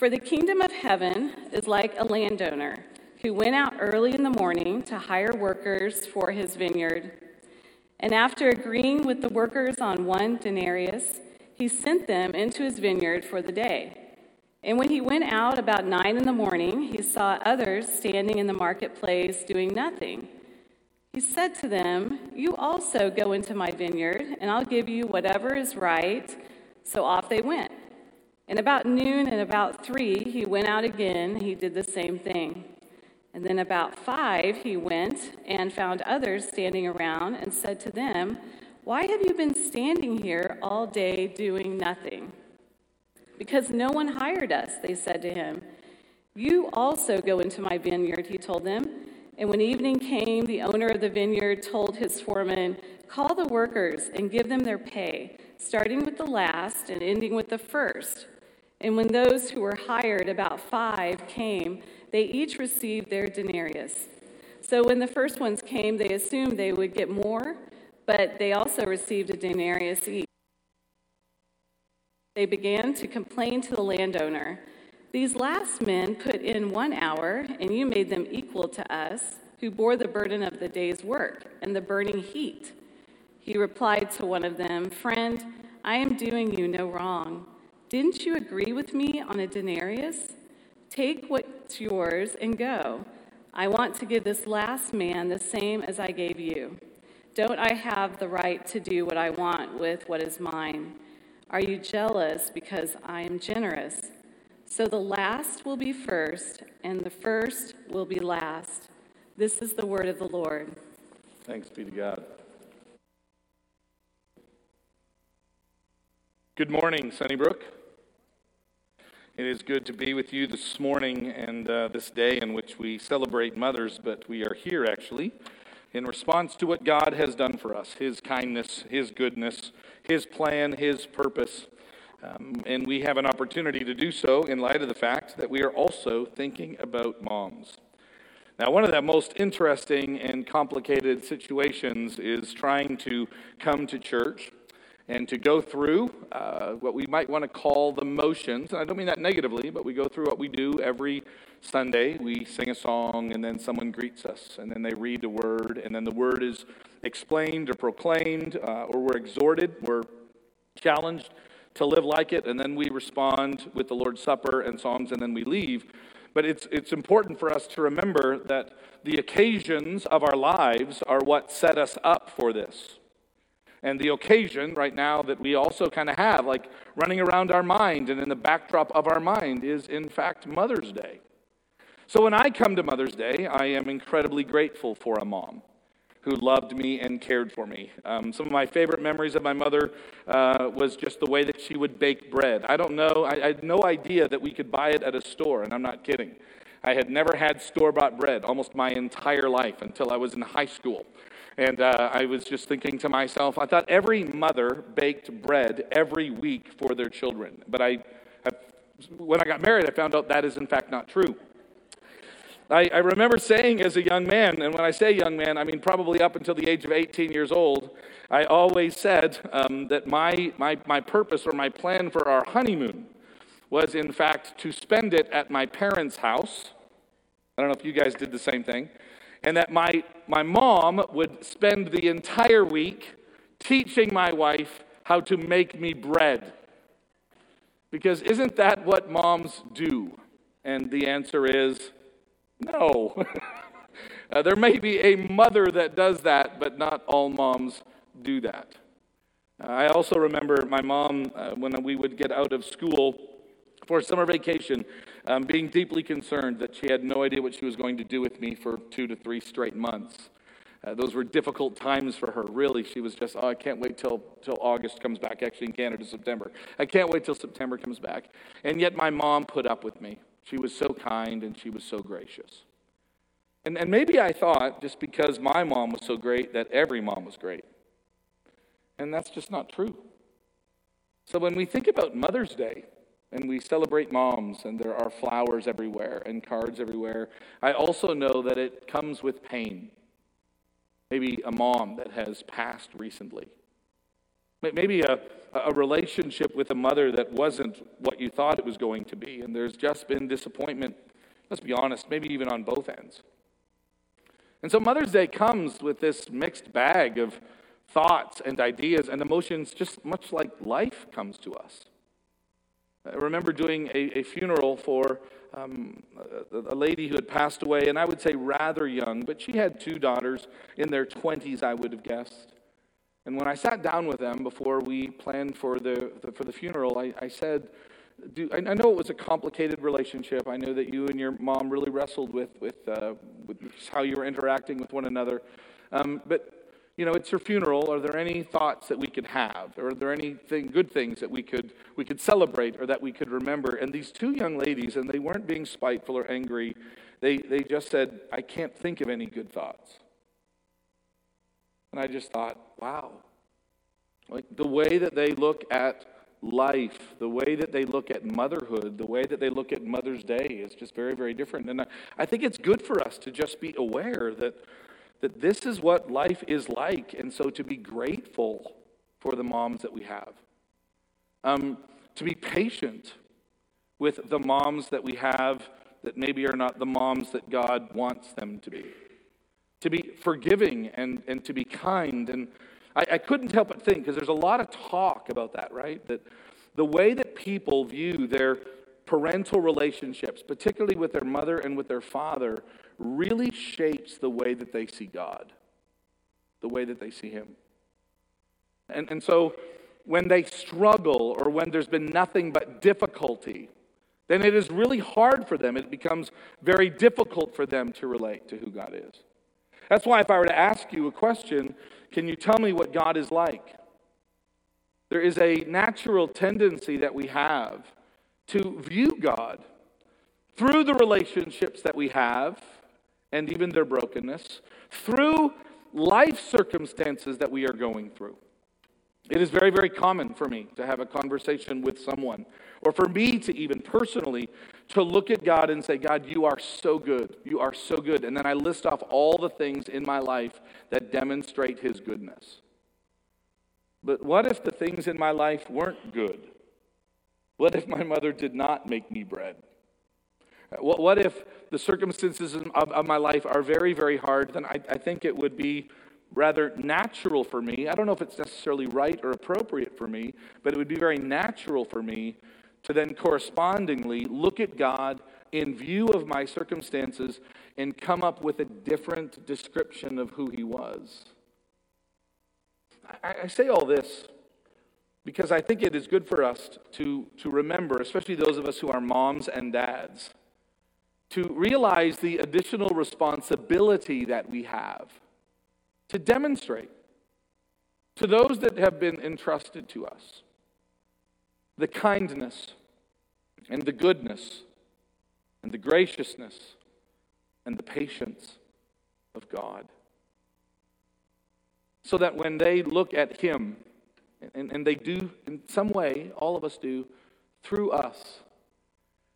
For the kingdom of heaven is like a landowner who went out early in the morning to hire workers for his vineyard. And after agreeing with the workers on one denarius, he sent them into his vineyard for the day. And when he went out about nine in the morning, he saw others standing in the marketplace doing nothing. He said to them, You also go into my vineyard, and I'll give you whatever is right. So off they went. And about noon and about three, he went out again. He did the same thing. And then about five, he went and found others standing around and said to them, Why have you been standing here all day doing nothing? Because no one hired us, they said to him. You also go into my vineyard, he told them. And when evening came, the owner of the vineyard told his foreman, Call the workers and give them their pay, starting with the last and ending with the first. And when those who were hired, about five, came, they each received their denarius. So when the first ones came, they assumed they would get more, but they also received a denarius each. They began to complain to the landowner These last men put in one hour, and you made them equal to us, who bore the burden of the day's work and the burning heat. He replied to one of them Friend, I am doing you no wrong. Didn't you agree with me on a denarius? Take what's yours and go. I want to give this last man the same as I gave you. Don't I have the right to do what I want with what is mine? Are you jealous because I am generous? So the last will be first, and the first will be last. This is the word of the Lord. Thanks be to God. Good morning, Sunnybrook. It is good to be with you this morning and uh, this day in which we celebrate mothers, but we are here actually in response to what God has done for us His kindness, His goodness, His plan, His purpose. Um, and we have an opportunity to do so in light of the fact that we are also thinking about moms. Now, one of the most interesting and complicated situations is trying to come to church and to go through uh, what we might want to call the motions. And I don't mean that negatively, but we go through what we do every Sunday. We sing a song, and then someone greets us, and then they read the word, and then the word is explained or proclaimed, uh, or we're exhorted, we're challenged to live like it, and then we respond with the Lord's Supper and songs, and then we leave. But it's, it's important for us to remember that the occasions of our lives are what set us up for this and the occasion right now that we also kind of have, like running around our mind and in the backdrop of our mind, is in fact Mother's Day. So when I come to Mother's Day, I am incredibly grateful for a mom who loved me and cared for me. Um, some of my favorite memories of my mother uh, was just the way that she would bake bread. I don't know, I, I had no idea that we could buy it at a store, and I'm not kidding. I had never had store bought bread almost my entire life until I was in high school. And uh, I was just thinking to myself, I thought every mother baked bread every week for their children. But I, I when I got married, I found out that is in fact not true. I, I, remember saying as a young man, and when I say young man, I mean probably up until the age of 18 years old, I always said um, that my, my, my purpose or my plan for our honeymoon was, in fact, to spend it at my parents' house. I don't know if you guys did the same thing and that my, my mom would spend the entire week teaching my wife how to make me bread. Because isn't that what moms do? And the answer is no. uh, there may be a mother that does that, but not all moms do that. Uh, I also remember my mom, uh, when we would get out of school for summer vacation, um, being deeply concerned that she had no idea what she was going to do with me for two to three straight months. Uh, those were difficult times for her. Really, she was just, oh, I can't wait till, till August comes back, actually in Canada, September. I can't wait till September comes back. And yet my mom put up with me. She was so kind and she was so gracious. And, and maybe I thought, just because my mom was so great, that every mom was great. And that's just not true. So when we think about Mother's Day, and we celebrate moms, and there are flowers everywhere and cards everywhere. I also know that it comes with pain. Maybe a mom that has passed recently. Maybe a, a relationship with a mother that wasn't what you thought it was going to be, and there's just been disappointment, let's be honest, maybe even on both ends. And so Mother's Day comes with this mixed bag of thoughts and ideas and emotions, just much like life comes to us. I remember doing a, a funeral for um, a, a, lady who had passed away, and I would say rather young, but she had two daughters in their 20s, I would have guessed. And when I sat down with them before we planned for the, the for the funeral, I, I said, do, I, I, know it was a complicated relationship. I know that you and your mom really wrestled with, with, uh, with how you were interacting with one another. Um, but you know, it's her funeral. Are there any thoughts that we could have? Or are there anything good things that we could we could celebrate or that we could remember? And these two young ladies, and they weren't being spiteful or angry, they, they just said, I can't think of any good thoughts. And I just thought, wow. Like the way that they look at life, the way that they look at motherhood, the way that they look at Mother's Day is just very, very different. And I, I think it's good for us to just be aware that that this is what life is like. And so to be grateful for the moms that we have, um, to be patient with the moms that we have that maybe are not the moms that God wants them to be, to be forgiving and, and to be kind. And I, I couldn't help but think, because there's a lot of talk about that, right? That the way that people view their parental relationships, particularly with their mother and with their father, really shapes the way that they see God, the way that they see Him. And, and so when they struggle or when there's been nothing but difficulty, then it is really hard for them. It becomes very difficult for them to relate to who God is. That's why, if I were to ask you a question, can you tell me what God is like? There is a natural tendency that we have to view God through the relationships that we have and even their brokenness, through life circumstances that we are going through. It is very, very common for me to have a conversation with someone, or for me to even personally to look at God and say, God, you are so good. You are so good. And then I list off all the things in my life that demonstrate His goodness. But what if the things in my life weren't good? What if my mother did not make me bread? What if the circumstances of, of my life are very, very hard? Then I, I think it would be rather natural for me. I don't know if it's necessarily right or appropriate for me, but it would be very natural for me to then correspondingly look at God in view of my circumstances and come up with a different description of who He was. I, I say all this because I think it is good for us to, to remember, especially those of us who are moms and dads, to realize the additional responsibility that we have to demonstrate to those that have been entrusted to us the kindness and the goodness and the graciousness and the patience of God. So that when they look at Him, and, and they do in some way, all of us do, through us,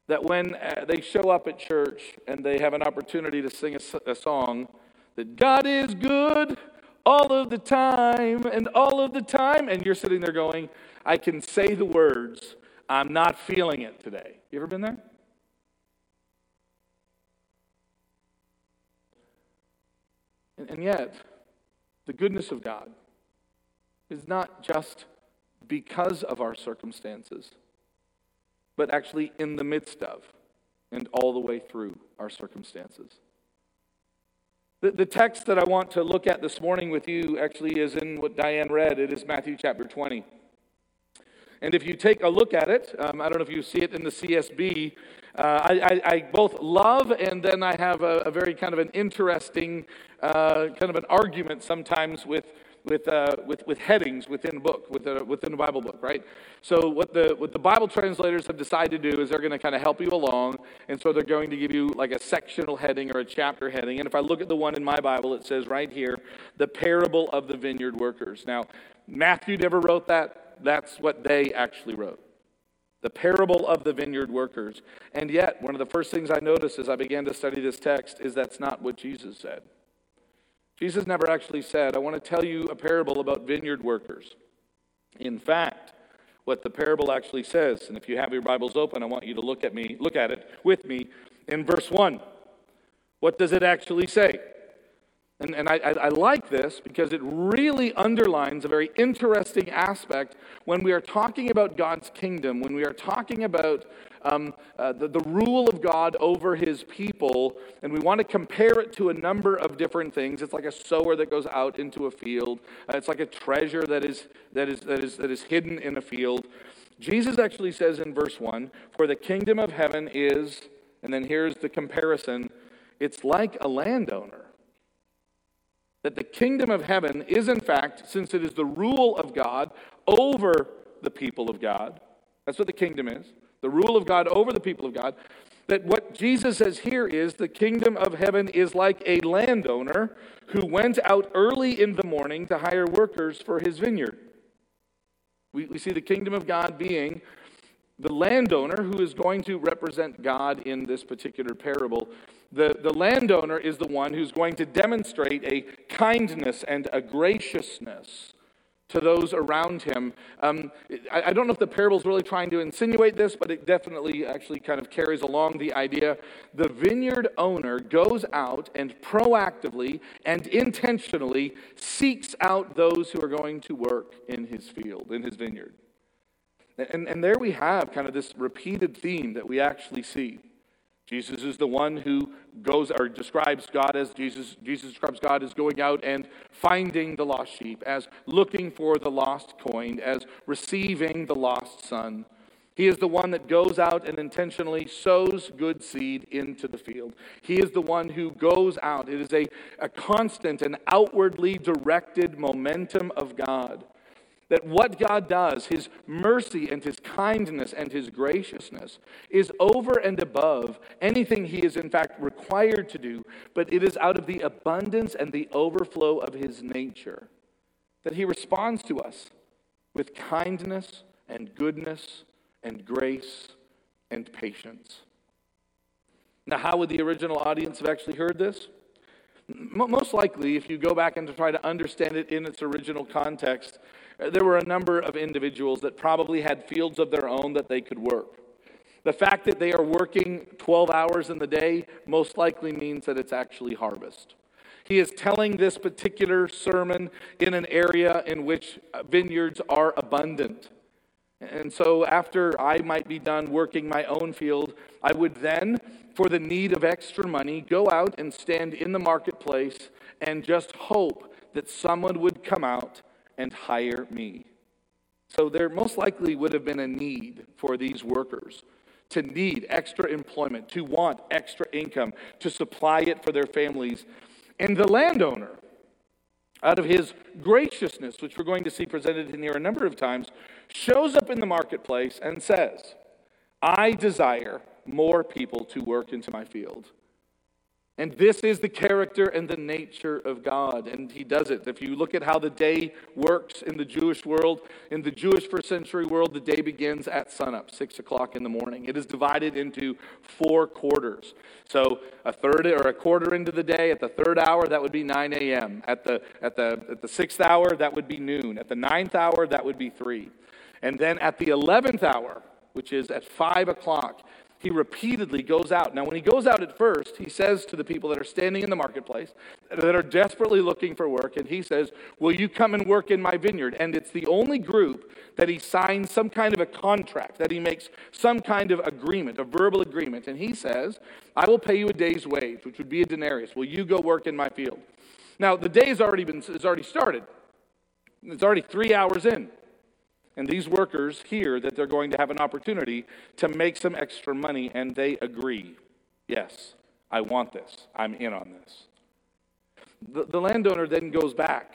that when uh, they show up at church and they have an opportunity to sing a, a song, that God is good all of the time and all of the time, and you're sitting there going, I can say the words, I'm not feeling it today. You ever been there? And, and yet, the goodness of God is not just because of our circumstances but actually in the midst of and all the way through our circumstances. The, the text that I want to look at this morning with you actually is in what Diane read. It is Matthew chapter 20. And if you take a look at it, um, I don't know if you see it in the CSB, uh, I, I, I, both love and then I have a, a very kind of an interesting uh, kind of an argument sometimes with with, uh, with, with headings within a book, within a, within a Bible book, right? So, what the, what the Bible translators have decided to do is they're going to kind of help you along. And so, they're going to give you like a sectional heading or a chapter heading. And if I look at the one in my Bible, it says right here, the parable of the vineyard workers. Now, Matthew never wrote that. That's what they actually wrote. The parable of the vineyard workers. And yet, one of the first things I noticed as I began to study this text is that's not what Jesus said. Jesus never actually said, I want to tell you a parable about vineyard workers. In fact, what the parable actually says, and if you have your Bibles open, I want you to look at me, look at it with me in verse 1. What does it actually say? And, and I, I, I, like this because it really underlines a very interesting aspect when we are talking about God's kingdom, when we are talking about um, uh, the, the rule of God over his people, and we want to compare it to a number of different things. It's like a sower that goes out into a field, uh, it's like a treasure that is, that, is, that, is, that is hidden in a field. Jesus actually says in verse 1 For the kingdom of heaven is, and then here's the comparison it's like a landowner that the kingdom of heaven is, in fact, since it is the rule of God over the people of God, that's what the kingdom is the rule of God over the people of God. That what Jesus says here is the kingdom of heaven is like a landowner who went out early in the morning to hire workers for his vineyard. We, we see the kingdom of God being the landowner who is going to represent God in this particular parable. The, the landowner is the one who's going to demonstrate a kindness and a graciousness to those around him. Um, I, I, don't know if the parable is really trying to insinuate this, but it definitely actually kind of carries along the idea. The vineyard owner goes out and proactively and intentionally seeks out those who are going to work in his field, in his vineyard. And, and there we have kind of this repeated theme that we actually see. Jesus is the one who goes or describes God as Jesus. Jesus describes God as going out and finding the lost sheep, as looking for the lost coin, as receiving the lost son. He is the one that goes out and intentionally sows good seed into the field. He is the one who goes out. It is a, a constant and outwardly directed momentum of God. That what God does, His mercy and His kindness and His graciousness, is over and above anything He is in fact required to do, but it is out of the abundance and the overflow of His nature that He responds to us with kindness and goodness and grace and patience. Now, how would the original audience have actually heard this? Most likely, if you go back and try to understand it in its original context, there were a number of individuals that probably had fields of their own that they could work. The fact that they are working 12 hours in the day most likely means that it's actually harvest. He is telling this particular sermon in an area in which uh, vineyards are abundant. And so, after I might be done working my own field, I would then, for the need of extra money, go out and stand in the marketplace and just hope that someone would come out and hire me. So there most likely would have been a need for these workers to need extra employment, to want extra income, to supply it for their families. And the landowner, out of his graciousness, which we're going to see presented in here a number of times, shows up in the marketplace and says, I desire more people to work into my field. And this is the character and the nature of God, and He does it. If you look at how the day works in the Jewish world, in the Jewish first century world, the day begins at sunup, six o'clock in the morning. It is divided into four quarters. So a third or a quarter into the day, at the third hour, that would be 9 a.m. At the, at, the, at the sixth hour, that would be noon. At the ninth hour, that would be 3. And then at the 11th hour, which is at 5 o'clock, he repeatedly goes out. Now, when he goes out at first, he says to the people that are standing in the marketplace that are desperately looking for work, and he says, Will you come and work in my vineyard? And it's the only group that he signs some kind of a contract, that he makes some kind of agreement, a verbal agreement. And he says, I will pay you a day's wage, which would be a denarius. Will you go work in my field? Now, the day has already, been, has already started, it's already three hours in. And these workers hear that they're going to have an opportunity to make some extra money, and they agree yes, I want this. I'm in on this. The, the landowner then goes back,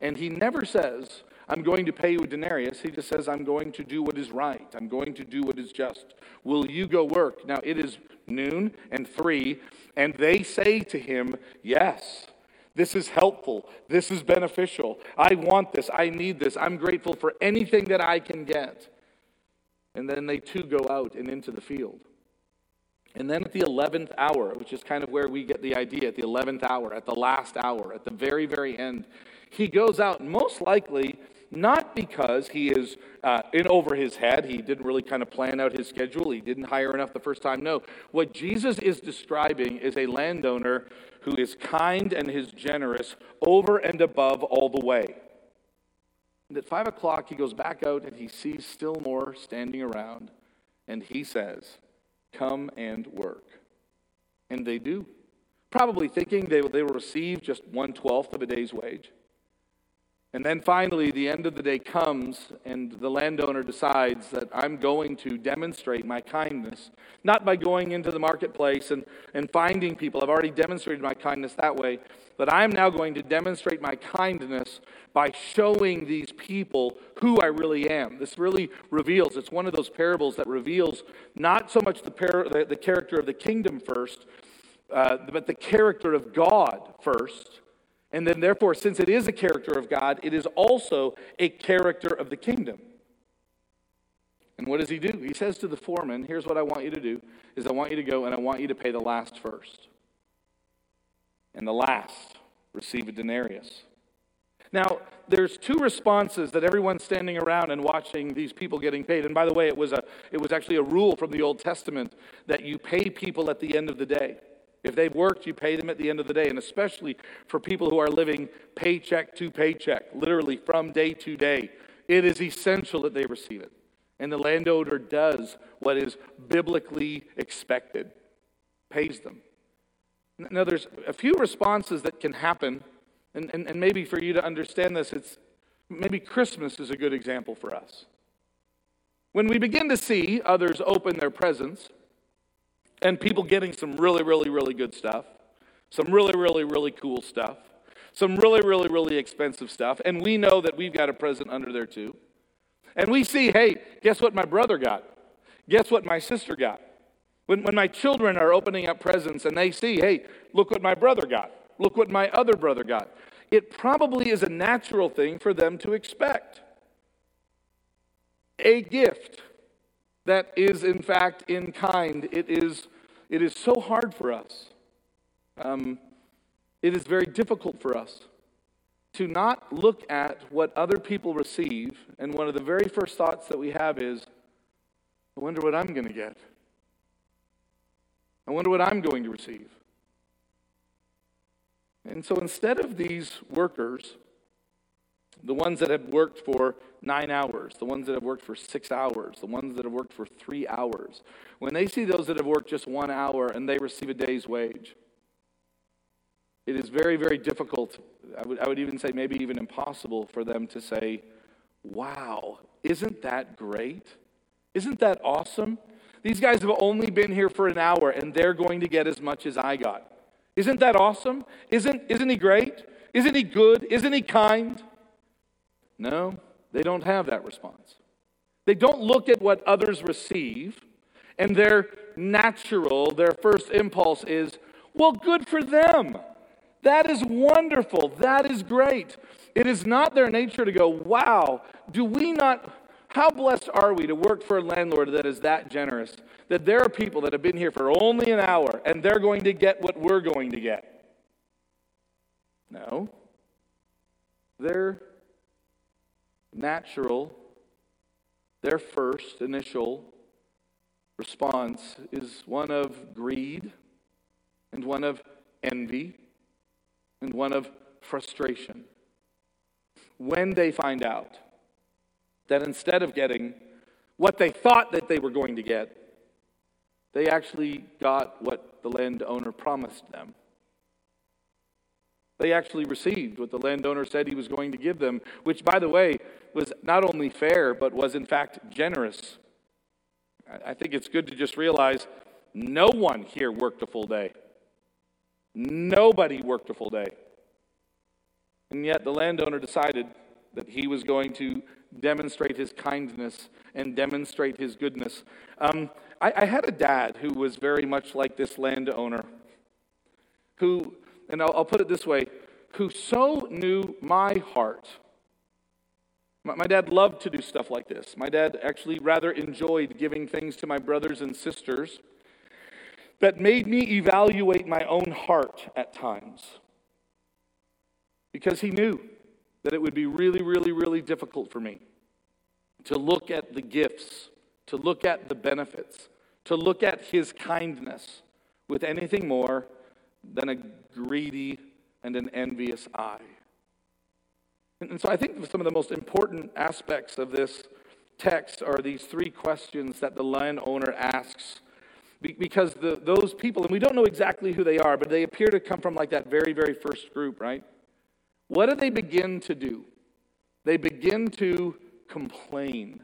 and he never says, I'm going to pay you a denarius. He just says, I'm going to do what is right. I'm going to do what is just. Will you go work? Now it is noon and three, and they say to him, Yes. This is helpful. This is beneficial. I want this. I need this. I'm grateful for anything that I can get. And then they too go out and into the field. And then at the 11th hour, which is kind of where we get the idea, at the 11th hour, at the last hour, at the very, very end, he goes out. Most likely, not because he is uh, in over his head. He didn't really kind of plan out his schedule. He didn't hire enough the first time. No. What Jesus is describing is a landowner who is kind and is generous over and above all the way. And at five o'clock, he goes back out and he sees still more standing around. And he says, Come and work. And they do, probably thinking they, they will receive just one twelfth of a day's wage. And then finally, the end of the day comes, and the landowner decides that I'm going to demonstrate my kindness, not by going into the marketplace and, and finding people. I've already demonstrated my kindness that way, but I'm now going to demonstrate my kindness by showing these people who I really am. This really reveals, it's one of those parables that reveals not so much the, par- the, the character of the kingdom first, uh, but the character of God first and then, therefore, since it is a character of God, it is also a character of the kingdom. And what does he do? He says to the foreman, Here's what I want you to do is I want you to go and I want you to pay the last first. And the last receive a denarius. Now, there's two responses that everyone's standing around and watching these people getting paid. And by the way, it was, a, it was actually a rule from the Old Testament that you pay people at the end of the day. If they've worked, you pay them at the end of the day. And especially for people who are living paycheck to paycheck, literally from day to day, it is essential that they receive it. And the landowner does what is biblically expected, pays them. Now, there's a few responses that can happen, and, and, and maybe for you to understand this, it's maybe Christmas is a good example for us. When we begin to see others open their presents, and people getting some really, really, really good stuff, some really, really, really cool stuff, some really, really, really expensive stuff, and we know that we've got a present under there too. And we see, hey, guess what my brother got? Guess what my sister got? When, when my children are opening up presents and they see, hey, look what my brother got, look what my other brother got, it probably is a natural thing for them to expect. A gift that is, in fact, in kind. It is, it is so hard for us. Um, it is very difficult for us to not look at what other people receive. And one of the very first thoughts that we have is, I wonder what I'm going to get. I wonder what I'm going to receive. And so instead of these workers the ones that have worked for nine hours, the ones that have worked for six hours, the ones that have worked for three hours, when they see those that have worked just one hour and they receive a day's wage, it is very, very difficult. I would, I would even say maybe even impossible for them to say, Wow, isn't that great? Isn't that awesome? These guys have only been here for an hour and they're going to get as much as I got. Isn't that awesome? Isn't, isn't he great? Isn't he good? Isn't he kind? No, they don't have that response. They don't look at what others receive, and their natural, their first impulse is, well, good for them. That is wonderful. That is great. It is not their nature to go, wow, do we not, how blessed are we to work for a landlord that is that generous? That there are people that have been here for only an hour and they're going to get what we're going to get. No. They're natural, their first initial response is one of greed and one of envy and one of frustration. When they find out that instead of getting what they thought that they were going to get, they actually got what the landowner promised them. They actually received what the landowner said he was going to give them, which, by the way, was not only fair, but was in fact generous. I think it's good to just realize no one here worked a full day. Nobody worked a full day. And yet the landowner decided that he was going to demonstrate his kindness and demonstrate his goodness. Um, I, I had a dad who was very much like this landowner, who and I'll, I'll put it this way, who so knew my heart. My, dad loved to do stuff like this. My dad actually rather enjoyed giving things to my brothers and sisters that made me evaluate my own heart at times. Because he knew that it would be really, really, really difficult for me to look at the gifts, to look at the benefits, to look at his kindness with anything more than a greedy and an envious eye. And so I think some of the most important aspects of this text are these three questions that the landowner asks. Because the, those people, and we don't know exactly who they are, but they appear to come from like that very, very first group, right? What do they begin to do? They begin to complain.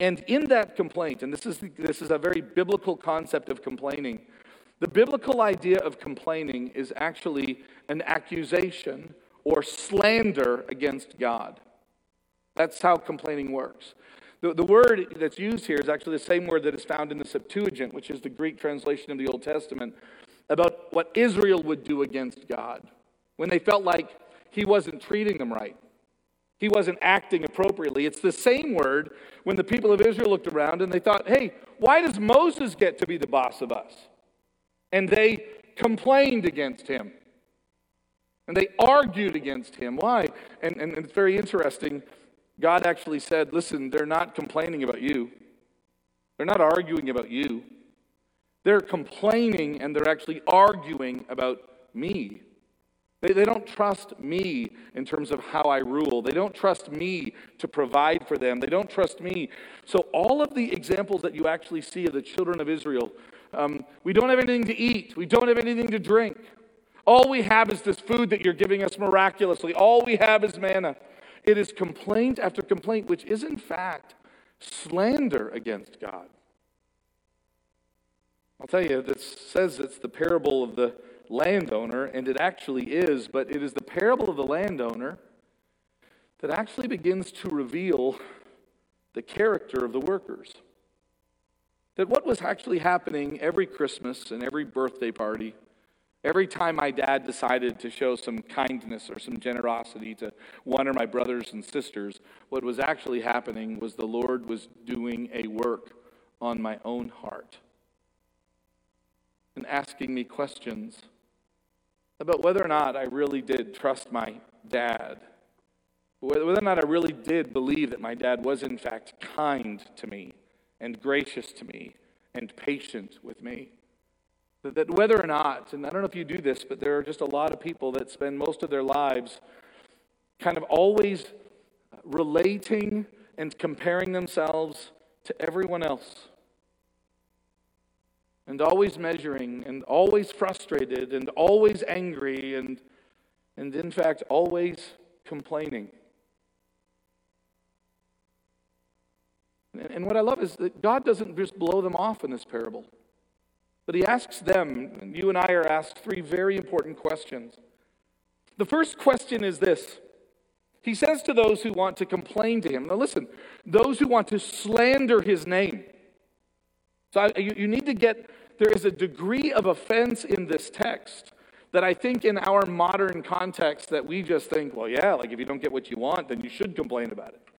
And in that complaint, and this is, this is a very biblical concept of complaining, the biblical idea of complaining is actually an accusation or slander against God. That's how complaining works. The, the word that's used here is actually the same word that is found in the Septuagint, which is the Greek translation of the Old Testament, about what Israel would do against God when they felt like he wasn't treating them right. He wasn't acting appropriately. It's the same word when the people of Israel looked around and they thought, hey, why does Moses get to be the boss of us? And they complained against him. And they argued against him. Why? And, and it's very interesting. God actually said, listen, they're not complaining about you, they're not arguing about you. They're complaining and they're actually arguing about me. They, they don't trust me in terms of how I rule. They don't trust me to provide for them. They don't trust me. So, all of the examples that you actually see of the children of Israel, um, we don't have anything to eat, we don't have anything to drink. All we have is this food that you're giving us miraculously. All we have is manna. It is complaint after complaint, which is in fact slander against God. I'll tell you, this says it's the parable of the landowner, and it actually is, but it is the parable of the landowner that actually begins to reveal the character of the workers. That what was actually happening every Christmas and every birthday party Every time my dad decided to show some kindness or some generosity to one of my brothers and sisters, what was actually happening was the Lord was doing a work on my own heart and asking me questions about whether or not I really did trust my dad, whether or not I really did believe that my dad was, in fact, kind to me and gracious to me and patient with me. That, that whether or not, and I don't know if you do this, but there are just a lot of people that spend most of their lives kind of always relating and comparing themselves to everyone else. And always measuring, and always frustrated, and always angry, and, and in fact, always complaining. And, and what I love is that God doesn't just blow them off in this parable. But he asks them, and you and I are asked three very important questions. The first question is this He says to those who want to complain to him, now listen, those who want to slander his name. So I, you, you need to get, there is a degree of offense in this text that I think in our modern context that we just think, well, yeah, like if you don't get what you want, then you should complain about it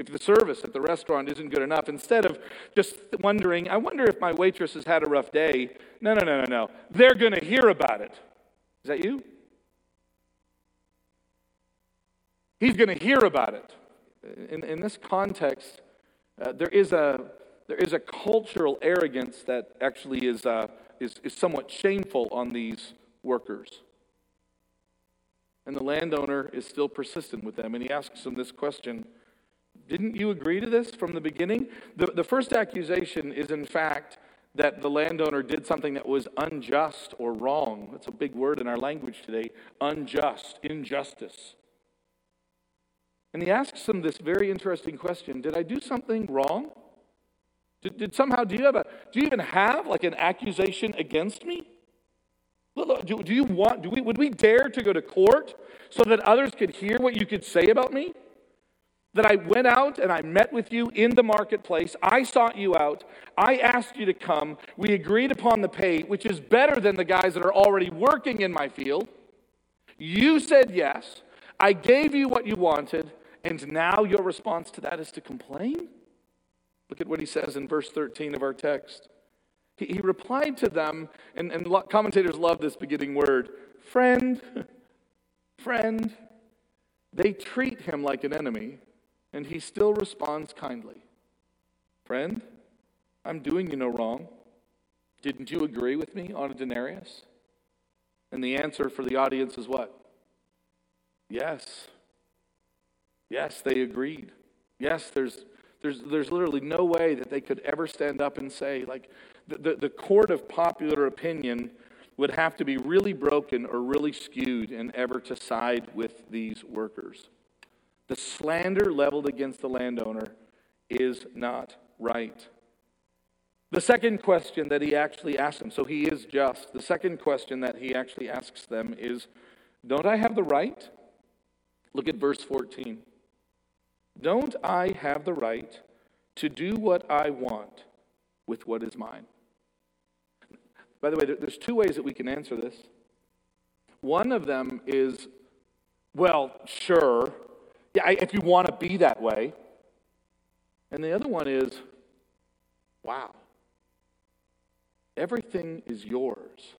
if the service at the restaurant isn't good enough, instead of just wondering, I wonder if my waitress has had a rough day. No, no, no, no, no. They're going to hear about it. Is that you? He's going to hear about it. In, in this context, uh, there, is a, there is a cultural arrogance that actually is, uh, is, is somewhat shameful on these workers. And the landowner is still persistent with them, and he asks them this question didn't you agree to this from the beginning? The, the first accusation is, in fact, that the landowner did something that was unjust or wrong. That's a big word in our language today unjust, injustice. And he asks them this very interesting question Did I do something wrong? Did, did somehow, do you, have a, do you even have like an accusation against me? Do, do you want, do we, would we dare to go to court so that others could hear what you could say about me? That I went out and I met with you in the marketplace. I sought you out. I asked you to come. We agreed upon the pay, which is better than the guys that are already working in my field. You said yes. I gave you what you wanted. And now your response to that is to complain? Look at what he says in verse 13 of our text. He, he replied to them, and, and commentators love this beginning word friend, friend. They treat him like an enemy, and he still responds kindly. Friend, I'm doing you no wrong. Didn't you agree with me on a denarius? And the answer for the audience is what? Yes. Yes, they agreed. Yes, there's, there's, there's literally no way that they could ever stand up and say, like, the, the, the court of popular opinion would have to be really broken or really skewed in ever to side with these workers. The slander leveled against the landowner is not right. The second question that he actually asks them, so he is just. The second question that he actually asks them is, Don't I have the right? Look at verse 14. Don't I have the right to do what I want with what is mine? By the way, there's two ways that we can answer this. One of them is, well, sure, if you want to be that way. And the other one is, wow, everything is yours.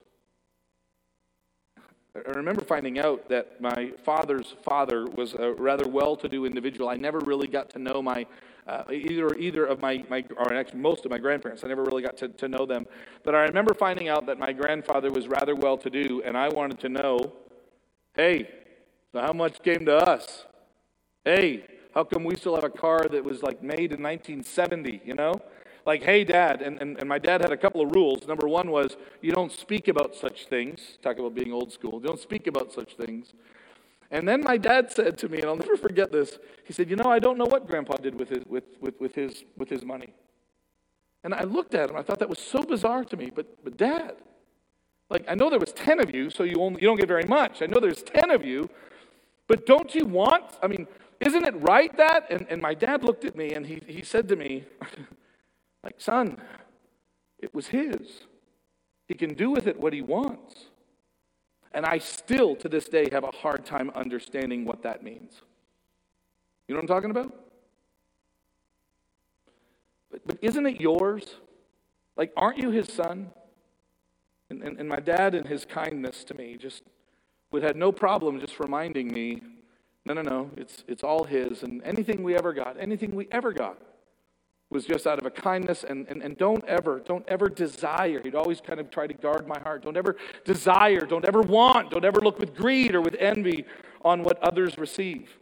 I remember finding out that my father's father was a rather well to do individual. I never really got to know my, uh, either, either of my, my, or actually most of my grandparents. I never really got to, to know them. But I remember finding out that my grandfather was rather well to do, and I wanted to know hey, so how much came to us? Hey, how come we still have a car that was like made in 1970, you know? like, hey, dad. And, and, and my dad had a couple of rules. Number one was you don't speak about such things. Talk about being old school. You don't speak about such things. And then my dad said to me, and I'll never forget this, he said, You know, I don't know what grandpa did with his, with, with, with his, with his money. And I looked at him, I thought that was so bizarre to me. But, but dad, like, I know there was 10 of you, so you, only, you don't get very much. I know there's 10 of you, but don't you want, I mean, isn't it right that? And, and my dad looked at me and he, he said to me, Like, son, it was his. He can do with it what he wants. And I still, to this day, have a hard time understanding what that means. You know what I'm talking about? But, but isn't it yours? Like, aren't you his son? And, and, and my dad, in his kindness to me, just would have no problem just reminding me no, no, no, it's, it's all his. And anything we ever got, anything we ever got, was just out of a kindness and, and, and don't ever don't ever desire he'd always kind of try to guard my heart don't ever desire don't ever want don't ever look with greed or with envy on what others receive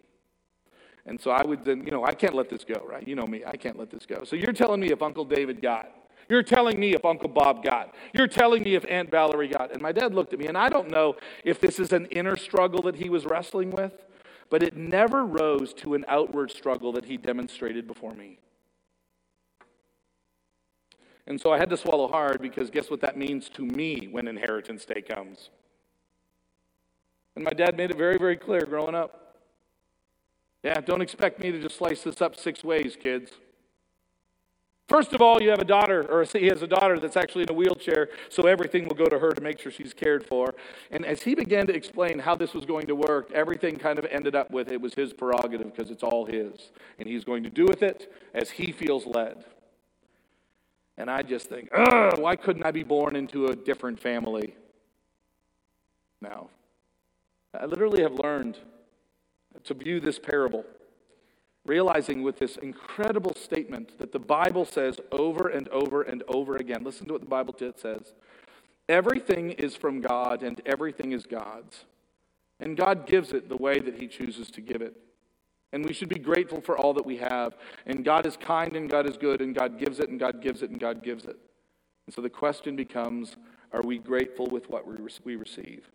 and so i would then you know i can't let this go right you know me i can't let this go so you're telling me if uncle david got you're telling me if Uncle Bob got. You're telling me if Aunt Valerie got. And my dad looked at me, and I don't know if this is an inner struggle that he was wrestling with, but it never rose to an outward struggle that he demonstrated before me. And so I had to swallow hard because guess what that means to me when inheritance day comes? And my dad made it very, very clear growing up. Yeah, don't expect me to just slice this up six ways, kids. First of all, you have a daughter, or he has a daughter that's actually in a wheelchair, so everything will go to her to make sure she's cared for. And as he began to explain how this was going to work, everything kind of ended up with it was his prerogative because it's all his. And he's going to do with it as he feels led. And I just think, ugh, why couldn't I be born into a different family? Now, I literally have learned to view this parable, realizing with this incredible statement that the Bible says over and over and over again. Listen to what the Bible says everything is from God, and everything is God's. And God gives it the way that He chooses to give it. And we should be grateful for all that we have. And God is kind and God is good and God gives it and God gives it and God gives it. And so the question becomes are we grateful with what we receive?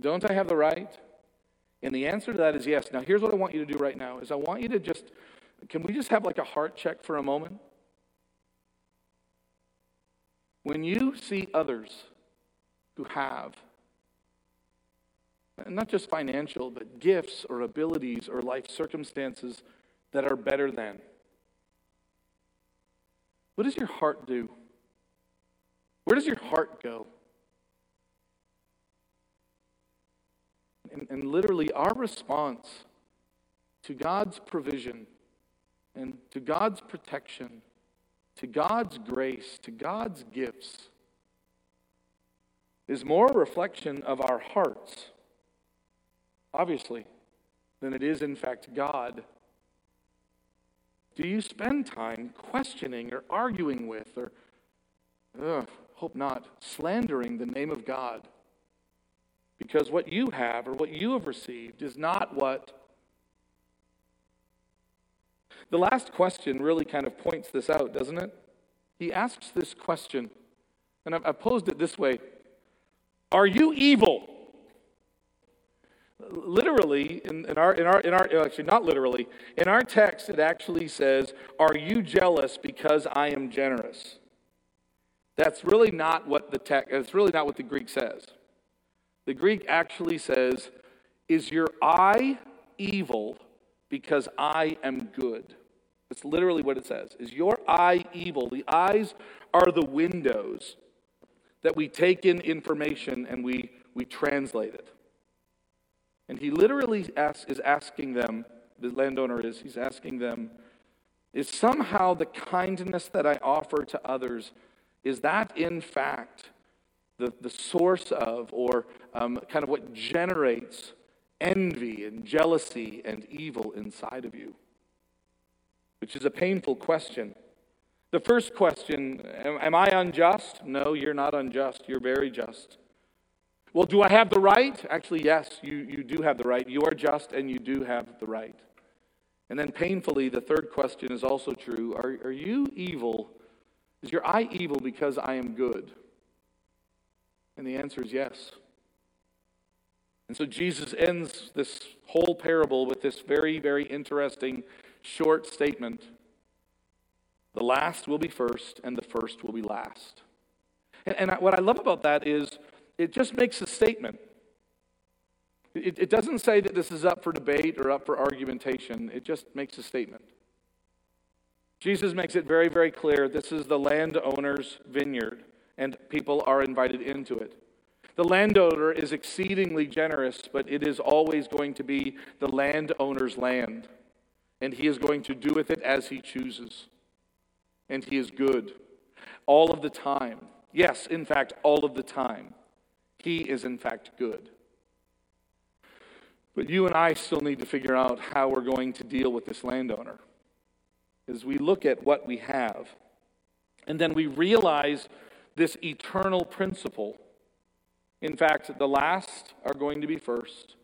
Don't I have the right? And the answer to that is yes. Now here's what I want you to do right now is I want you to just can we just have like a heart check for a moment? When you see others who have not just financial, but gifts or abilities or life circumstances that are better than. What does your heart do? Where does your heart go? And, and literally, our response to God's provision and to God's protection, to God's grace, to God's gifts, is more a reflection of our hearts obviously, than it is, in fact, God? Do you spend time questioning or arguing with or, ugh, hope not, slandering the name of God? Because what you have or what you have received is not what. The last question really kind of points this out, doesn't it? He asks this question, and I've posed it this way Are you evil? literally in, in, our in our in our actually not literally in our text it actually says are you jealous because i am generous that's really not what the text it's really not what the greek says the greek actually says is your eye evil because i am good? That's literally what it says. Is your eye evil? The eyes are the windows that we take in information and we we translate it. And he literally asks, is asking them, the landowner is, he's asking them, is somehow the kindness that I offer to others, is that in fact the, the source of or um, kind of what generates envy and jealousy and evil inside of you? Which is a painful question. The first question, am, am I unjust? No, you're not unjust. You're very just. Well, do I have the right? Actually, yes, you, you do have the right. You are just and you do have the right. And then, painfully, the third question is also true Are, are you evil? Is your eye evil because I am good? And the answer is yes. And so Jesus ends this whole parable with this very, very interesting short statement The last will be first, and the first will be last. And, and what I love about that is it just makes a statement. It, it doesn't say that this is up for debate or up for argumentation, it just makes a statement. Jesus makes it very, very clear this is the landowner's vineyard, and people are invited into it. The landowner is exceedingly generous, but it is always going to be the landowner's land, and he is going to do with it as he chooses. And he is good all of the time. Yes, in fact, all of the time. He is, in fact, good. But you and I still need to figure out how we're going to deal with this landowner. As we look at what we have, and then we realize this eternal principle. In fact, the last are going to be first,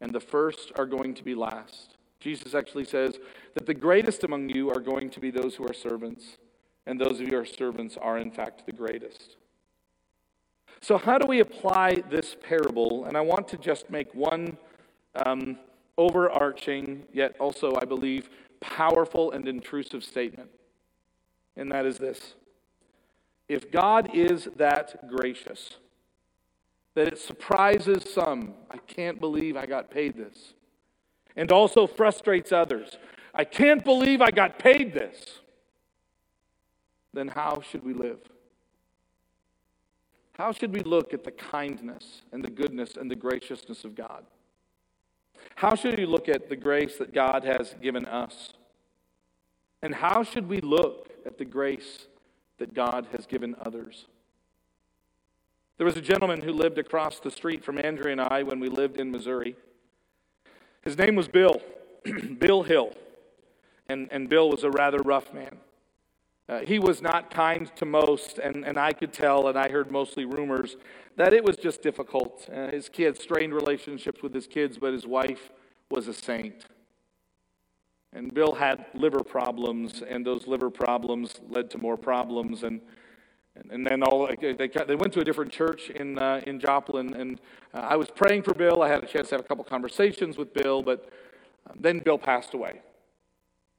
and the first are going to be last. Jesus actually says that the greatest among you are going to be those who are servants, and those of you who are servants are, in fact, the greatest. So, how do we apply this parable? And I want to just make one um, overarching, yet also, I believe, powerful and intrusive statement. And that is this If God is that gracious, that it surprises some, I can't believe I got paid this, and also frustrates others, I can't believe I got paid this, then how should we live? How should we look at the kindness and the goodness and the graciousness of God? How should we look at the grace that God has given us? And how should we look at the grace that God has given others? There was a gentleman who lived across the street from Andrea and I when we lived in Missouri. His name was Bill, Bill Hill. And, and Bill was a rather rough man. Uh, he was not kind to most, and, and I could tell, and I heard mostly rumors, that it was just difficult. Uh, his kids strained relationships with his kids, but his wife was a saint. And Bill had liver problems, and those liver problems led to more problems. And, and, then all, they, they went to a different church in, uh, in Joplin, and uh, I was praying for Bill. I had a chance to have a couple conversations with Bill, but um, then Bill passed away.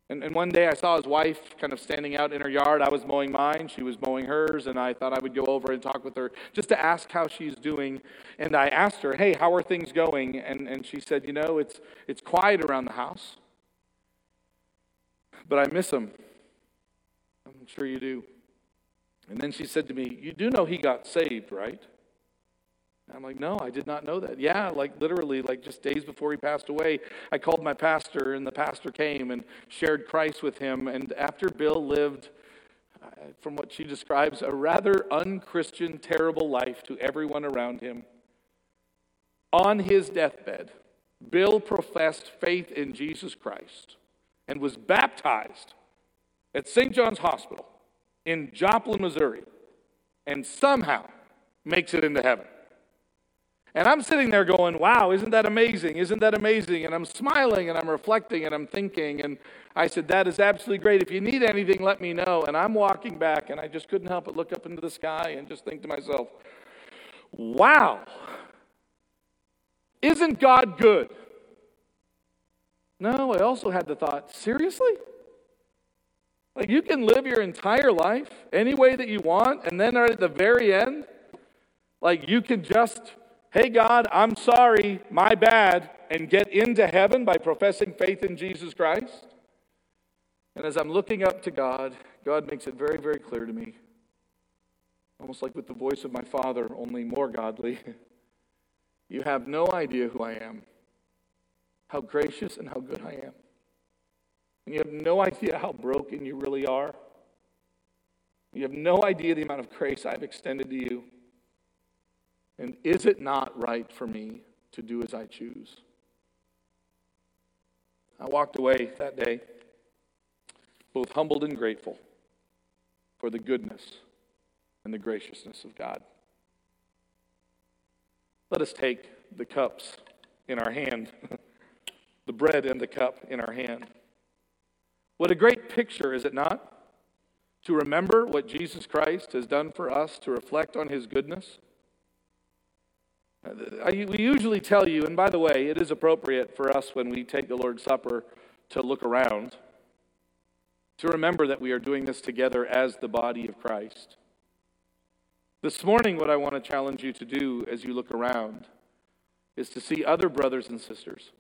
And, and one day I saw his wife kind of standing out in her yard. I was mowing mine, she was mowing hers, and I thought I would go over and talk with her just to ask how she's doing. And I asked her, Hey, how are things going? And, and she said, You know, it's, it's quiet around the house, but I miss him. I'm sure you do. And then she said to me, You do know he got saved, right? I'm like, no, I did not know that. Yeah, like literally, like just days before he passed away, I called my pastor, and the pastor came and shared Christ with him. And after Bill lived, uh, from what she describes, a rather unchristian, terrible life to everyone around him, on his deathbed, Bill professed faith in Jesus Christ and was baptized at St. John's Hospital in Joplin, Missouri, and somehow makes it into heaven. And I'm sitting there going, wow, isn't that amazing? Isn't that amazing? And I'm smiling and I'm reflecting and I'm thinking. And I said, that is absolutely great. If you need anything, let me know. And I'm walking back and I just couldn't help but look up into the sky and just think to myself, wow, isn't God good? No, I also had the thought, seriously? Like you can live your entire life any way that you want, and then at the very end, like you can just hey, God, I'm sorry, my bad, and get into heaven by professing faith in Jesus Christ? And as I'm looking up to God, God makes it very, very clear to me, almost like with the voice of my Father, only more godly. You have no idea who I am, how gracious and how good I am. And you have no idea how broken you really are. You have no idea the amount of grace I've extended to you. And is it not right for me to do as I choose? I walked away that day both humbled and grateful for the goodness and the graciousness of God. Let us take the cups in our hand, the bread and the cup in our hand. What a great picture, is it not? To remember what Jesus Christ has done for us, to reflect on his goodness. Uh, we usually tell you, and by the way, it is appropriate for us when we take the Lord's Supper to look around, to remember that we are doing this together as the body of Christ. This morning, what I want to challenge you to do as you look around is to see other brothers and sisters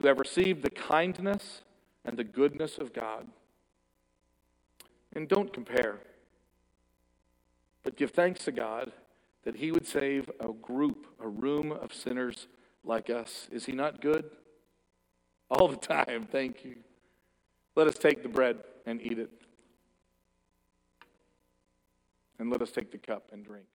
who have received the kindness and the goodness of God. And don't compare, but give thanks to God that he would save a group, a room of sinners like us. Is he not good? All the time. Thank you. Let us take the bread and eat it. And let us take the cup and drink.